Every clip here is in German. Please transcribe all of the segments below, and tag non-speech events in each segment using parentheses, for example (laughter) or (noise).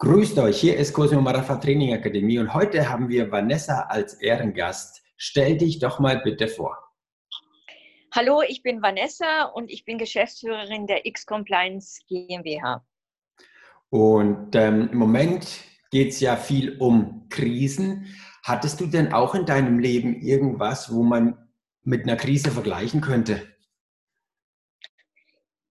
Grüßt euch, hier ist Cosimo Marafa Training Akademie und heute haben wir Vanessa als Ehrengast. Stell dich doch mal bitte vor. Hallo, ich bin Vanessa und ich bin Geschäftsführerin der X-Compliance GmbH. Und ähm, im Moment geht es ja viel um Krisen. Hattest du denn auch in deinem Leben irgendwas, wo man mit einer Krise vergleichen könnte?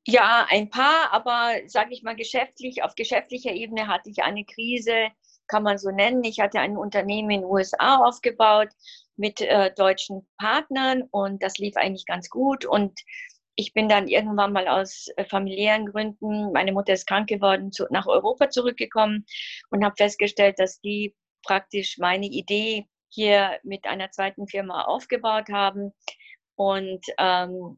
Ja, ein paar, aber sage ich mal geschäftlich, auf geschäftlicher Ebene hatte ich eine Krise, kann man so nennen. Ich hatte ein Unternehmen in den USA aufgebaut mit äh, deutschen Partnern und das lief eigentlich ganz gut. Und ich bin dann irgendwann mal aus äh, familiären Gründen, meine Mutter ist krank geworden, zu, nach Europa zurückgekommen und habe festgestellt, dass die praktisch meine Idee hier mit einer zweiten Firma aufgebaut haben. Und ähm,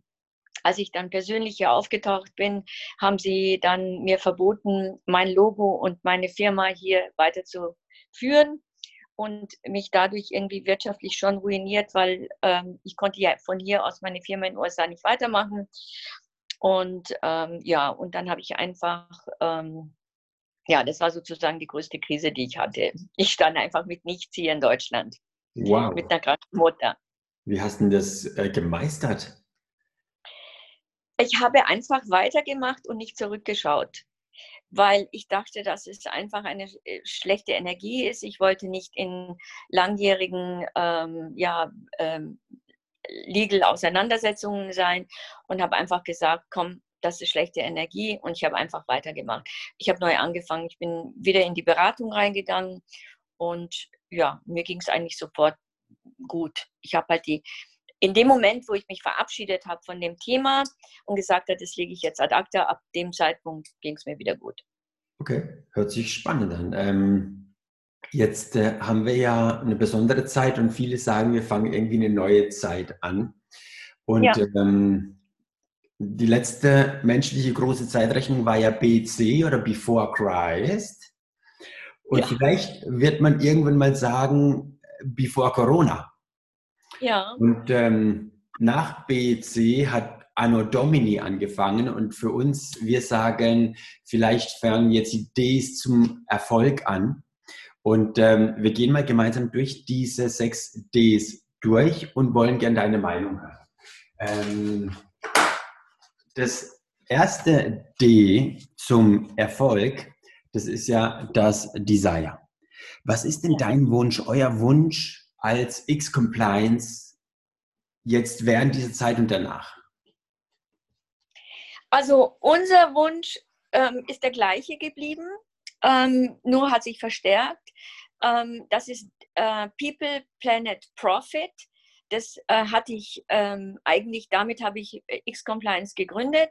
als ich dann persönlich hier aufgetaucht bin, haben sie dann mir verboten, mein Logo und meine Firma hier weiterzuführen und mich dadurch irgendwie wirtschaftlich schon ruiniert, weil ähm, ich konnte ja von hier aus meine Firma in den USA nicht weitermachen. Und ähm, ja, und dann habe ich einfach, ähm, ja, das war sozusagen die größte Krise, die ich hatte. Ich stand einfach mit nichts hier in Deutschland. Wow. Mit einer kranken Mutter. Wie hast du das äh, gemeistert? Ich habe einfach weitergemacht und nicht zurückgeschaut, weil ich dachte, dass es einfach eine äh, schlechte Energie ist. Ich wollte nicht in langjährigen ähm, ja, ähm, Legal Auseinandersetzungen sein und habe einfach gesagt, komm, das ist schlechte Energie und ich habe einfach weitergemacht. Ich habe neu angefangen, ich bin wieder in die Beratung reingegangen und ja, mir ging es eigentlich sofort gut. Ich habe halt die in dem Moment, wo ich mich verabschiedet habe von dem Thema und gesagt habe, das lege ich jetzt ad acta, ab dem Zeitpunkt ging es mir wieder gut. Okay, hört sich spannend an. Ähm, jetzt äh, haben wir ja eine besondere Zeit und viele sagen, wir fangen irgendwie eine neue Zeit an. Und ja. ähm, die letzte menschliche große Zeitrechnung war ja BC oder Before Christ. Und ja. vielleicht wird man irgendwann mal sagen, Before Corona. Ja. Und ähm, nach BEC hat Anno Domini angefangen und für uns, wir sagen, vielleicht fangen jetzt die Ds zum Erfolg an. Und ähm, wir gehen mal gemeinsam durch diese sechs Ds durch und wollen gerne deine Meinung hören. Ähm, das erste D zum Erfolg, das ist ja das Desire. Was ist denn dein Wunsch, euer Wunsch als X-Compliance jetzt während dieser Zeit und danach? Also unser Wunsch ähm, ist der gleiche geblieben, ähm, nur hat sich verstärkt. Ähm, das ist äh, People, Planet, Profit. Das äh, hatte ich ähm, eigentlich, damit habe ich äh, X-Compliance gegründet.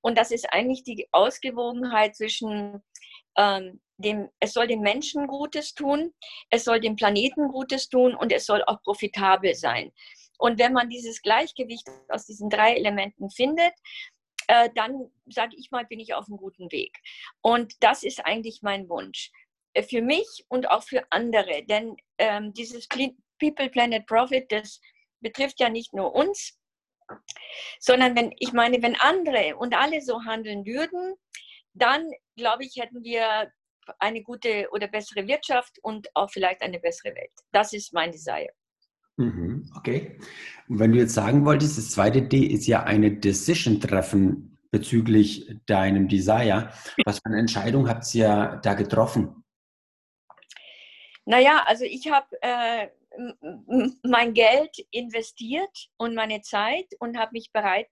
Und das ist eigentlich die Ausgewogenheit zwischen ähm, dem, es soll den Menschen Gutes tun, es soll dem Planeten Gutes tun und es soll auch profitabel sein. Und wenn man dieses Gleichgewicht aus diesen drei Elementen findet, äh, dann sage ich mal, bin ich auf einem guten Weg. Und das ist eigentlich mein Wunsch äh, für mich und auch für andere. Denn ähm, dieses People, Planet, Profit, das betrifft ja nicht nur uns, sondern wenn ich meine, wenn andere und alle so handeln würden, dann glaube ich, hätten wir eine gute oder bessere Wirtschaft und auch vielleicht eine bessere Welt. Das ist mein Desire. Mhm, okay. Und wenn du jetzt sagen wolltest, das zweite D ist ja eine Decision treffen bezüglich deinem Desire. Was für eine Entscheidung habt ihr da getroffen? Naja, also ich habe äh, mein Geld investiert und meine Zeit und habe mich bereit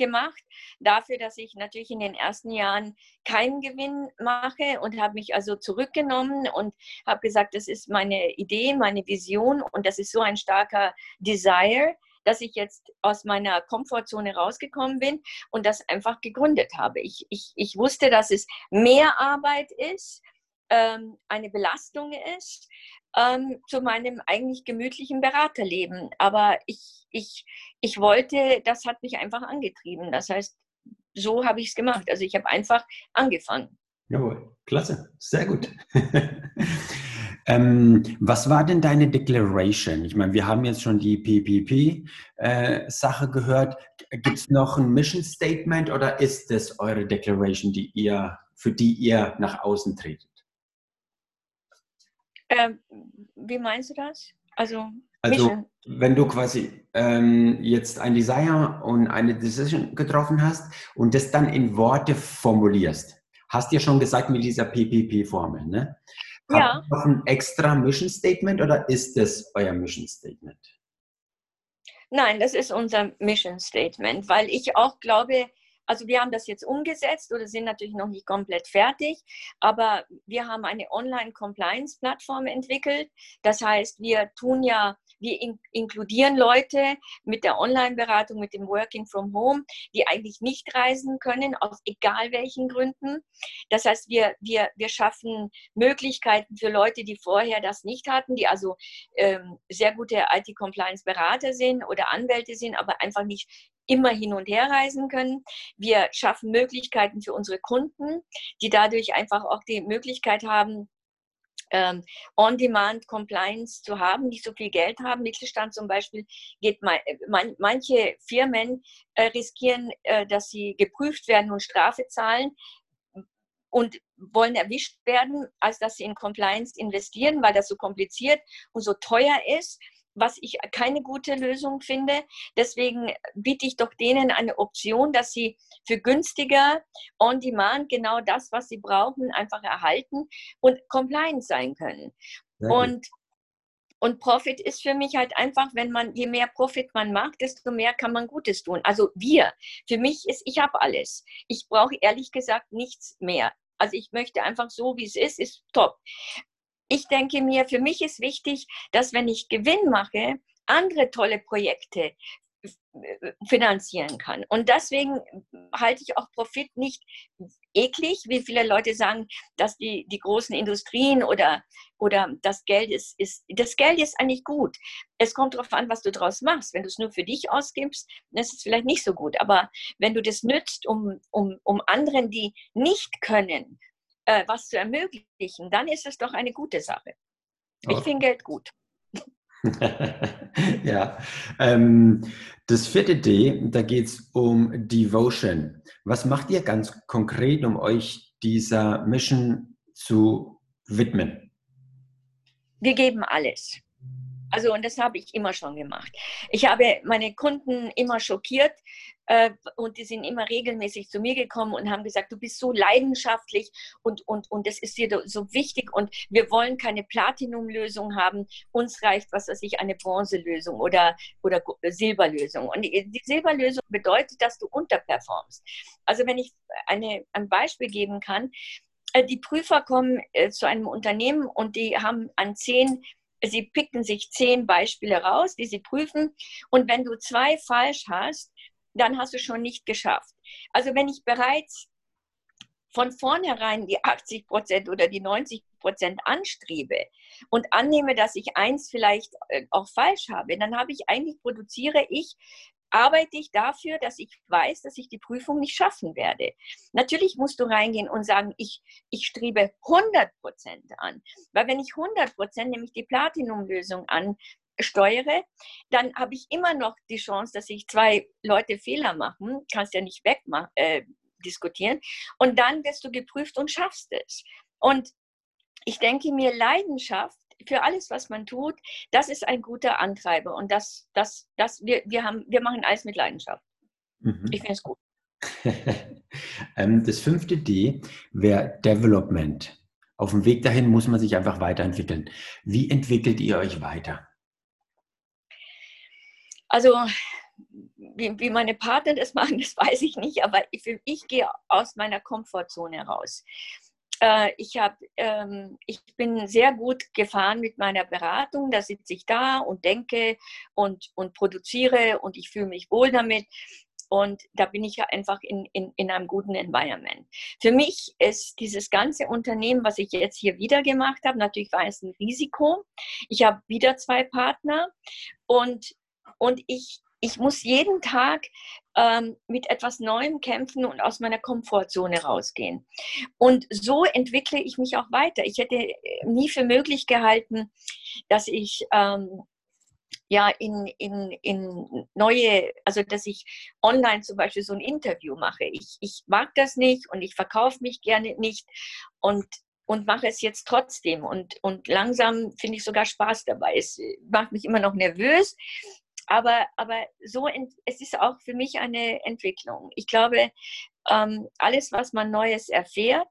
gemacht dafür, dass ich natürlich in den ersten Jahren keinen Gewinn mache und habe mich also zurückgenommen und habe gesagt, das ist meine Idee, meine Vision und das ist so ein starker Desire, dass ich jetzt aus meiner Komfortzone rausgekommen bin und das einfach gegründet habe. Ich, ich, ich wusste, dass es mehr Arbeit ist, ähm, eine Belastung ist ähm, zu meinem eigentlich gemütlichen Beraterleben. Aber ich, ich, ich wollte, das hat mich einfach angetrieben. Das heißt, so habe ich es gemacht. Also ich habe einfach angefangen. Jawohl, klasse, sehr gut. (laughs) ähm, was war denn deine Declaration? Ich meine, wir haben jetzt schon die PPP-Sache äh, gehört. Gibt es noch ein Mission Statement oder ist das eure Declaration, die ihr, für die ihr nach außen tretet? Ähm, wie meinst du das? Also, also wenn du quasi ähm, jetzt ein Desire und eine Decision getroffen hast und das dann in Worte formulierst, hast du ja schon gesagt mit dieser PPP-Formel, ne? Ja. Habt ihr noch ein extra Mission Statement oder ist das euer Mission Statement? Nein, das ist unser Mission Statement, weil ich auch glaube, also wir haben das jetzt umgesetzt oder sind natürlich noch nicht komplett fertig, aber wir haben eine Online-Compliance-Plattform entwickelt. Das heißt, wir tun ja, wir in, inkludieren Leute mit der Online-Beratung, mit dem Working from Home, die eigentlich nicht reisen können, aus egal welchen Gründen. Das heißt, wir, wir, wir schaffen Möglichkeiten für Leute, die vorher das nicht hatten, die also ähm, sehr gute IT-Compliance-Berater sind oder Anwälte sind, aber einfach nicht immer hin und her reisen können. Wir schaffen Möglichkeiten für unsere Kunden, die dadurch einfach auch die Möglichkeit haben, ähm, On-Demand-Compliance zu haben, nicht so viel Geld haben. Mittelstand zum Beispiel geht man, man manche Firmen äh, riskieren, äh, dass sie geprüft werden und Strafe zahlen und wollen erwischt werden, als dass sie in Compliance investieren, weil das so kompliziert und so teuer ist was ich keine gute Lösung finde. Deswegen biete ich doch denen eine Option, dass sie für günstiger on demand genau das, was sie brauchen, einfach erhalten und compliant sein können. Und und Profit ist für mich halt einfach, wenn man, je mehr Profit man macht, desto mehr kann man Gutes tun. Also wir, für mich ist, ich habe alles. Ich brauche ehrlich gesagt nichts mehr. Also ich möchte einfach so, wie es ist, ist top ich denke mir, für mich ist wichtig, dass wenn ich Gewinn mache, andere tolle Projekte finanzieren kann. Und deswegen halte ich auch Profit nicht eklig, wie viele Leute sagen, dass die, die großen Industrien oder, oder das Geld ist, ist, das Geld ist eigentlich gut. Es kommt darauf an, was du daraus machst. Wenn du es nur für dich ausgibst, dann ist es vielleicht nicht so gut. Aber wenn du das nützt, um, um, um anderen, die nicht können, äh, was zu ermöglichen, dann ist es doch eine gute Sache. Ich okay. finde Geld gut. (laughs) ja, ähm, das vierte D, da geht es um Devotion. Was macht ihr ganz konkret, um euch dieser Mission zu widmen? Wir geben alles. Also, und das habe ich immer schon gemacht. Ich habe meine Kunden immer schockiert und die sind immer regelmäßig zu mir gekommen und haben gesagt, du bist so leidenschaftlich und, und, und das ist dir so wichtig und wir wollen keine Platinum-Lösung haben. Uns reicht, was weiß ich, eine Bronzelösung oder, oder Silberlösung. Und die, Silberlösung bedeutet, dass du unterperformst. Also, wenn ich eine, ein Beispiel geben kann, äh, die Prüfer kommen äh, zu einem Unternehmen und die haben an zehn Sie picken sich zehn Beispiele raus, die Sie prüfen. Und wenn du zwei falsch hast, dann hast du schon nicht geschafft. Also wenn ich bereits von vornherein die 80 Prozent oder die 90 Prozent anstrebe und annehme, dass ich eins vielleicht äh, auch falsch habe, dann habe ich eigentlich produziere ich arbeite ich dafür, dass ich weiß, dass ich die Prüfung nicht schaffen werde. Natürlich musst du reingehen und sagen, ich, ich strebe 100 Prozent an. Weil wenn ich 100 Prozent, nämlich die Platinum-Lösung ansteuere, dann habe ich immer noch die Chance, dass sich zwei Leute Fehler machen. Kannst ja nicht wegmachen. Äh, diskutieren und dann wirst du geprüft und schaffst es. Und ich denke mir, Leidenschaft für alles, was man tut, das ist ein guter Antreiber. Und das, das, das, wir, wir, haben, wir machen alles mit Leidenschaft. Mhm. Ich finde es gut. (laughs) Ähm, das fünfte D wäre Development. Auf dem Weg dahin muss man sich einfach weiterentwickeln. Wie entwickelt ihr euch weiter? Also, wie, wie meine Partner das machen, (laughs) das weiß ich nicht, aber ich, ich gehe aus meiner Komfortzone raus. Äh, ich, hab, ähm, ich bin sehr gut gefahren mit meiner Beratung. Da sitze ich da und denke und, und produziere und ich fühle mich wohl damit. Und da bin ich ja einfach in, in, in einem guten Environment. Für mich ist dieses ganze Unternehmen, was ich jetzt hier wieder gemacht habe, natürlich war es ein Risiko. Ich habe wieder zwei Partner und, und ich, ich muss jeden Tag ähm, mit etwas Neuem kämpfen und aus meiner Komfortzone rausgehen. Und so entwickle ich mich auch weiter. Ich hätte äh, nie für möglich gehalten, dass ich ähm, ja in, in, in neue, also dass ich online zum Beispiel so ein Interview mache. Ich, ich mag das nicht und ich verkaufe mich gerne nicht. Und und mache es jetzt trotzdem. Und, und langsam finde ich sogar Spaß dabei. Es macht mich immer noch nervös, aber, aber so, es ist auch für mich eine Entwicklung. Ich glaube, ähm, alles, was man Neues erfährt,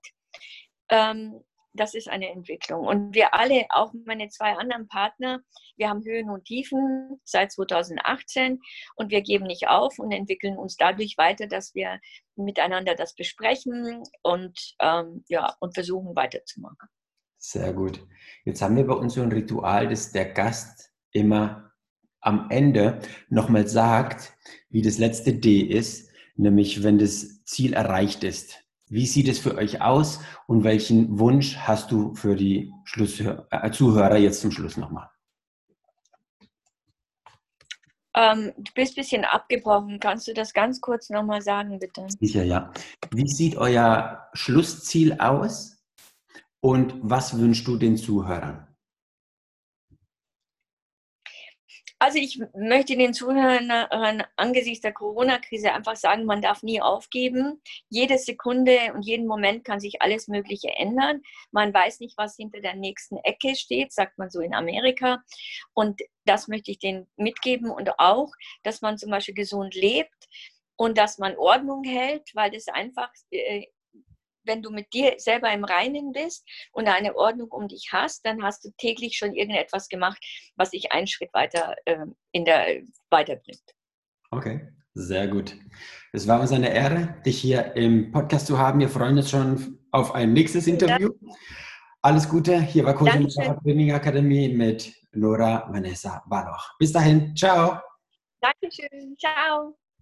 ähm, das ist eine Entwicklung. Und wir alle, auch meine zwei anderen Partner, wir haben Höhen und Tiefen seit 2018 und wir geben nicht auf und entwickeln uns dadurch weiter, dass wir miteinander das besprechen und, ähm, ja, und versuchen weiterzumachen. Sehr gut. Jetzt haben wir bei uns so ein Ritual, dass der Gast immer am Ende nochmal sagt, wie das letzte D ist, nämlich wenn das Ziel erreicht ist. Wie sieht es für euch aus und welchen Wunsch hast du für die Schlusshör äh, Zuhörer jetzt zum Schluss nochmal? Ähm, du bist ein bisschen abgebrochen. Kannst du das ganz kurz nochmal sagen, bitte? Sicher, ja. Wie sieht euer Schlussziel aus und was wünschst du den Zuhörern? Also ich möchte den Zuhörern angesichts der Corona-Krise einfach sagen, man darf nie aufgeben. Jede Sekunde und jeden Moment kann sich alles Mögliche ändern. Man weiß nicht, was hinter der nächsten Ecke steht, sagt man so in Amerika. Und das möchte ich denen mitgeben und auch, dass man zum Beispiel gesund lebt und dass man Ordnung hält, weil das einfach äh, wenn du mit dir selber im Reinen bist und eine Ordnung um dich hast, dann hast du täglich schon irgendetwas gemacht, was dich einen Schritt weiter äh, in der weiterbringt. Okay, sehr gut. Es war uns eine Ehre, dich hier im Podcast zu haben. Wir freuen uns schon auf ein nächstes Interview. Alles Gute. Hier war Kurse Training Akademie mit Nora Vanessa Baloch. Bis dahin. Ciao. Dankeschön. Ciao.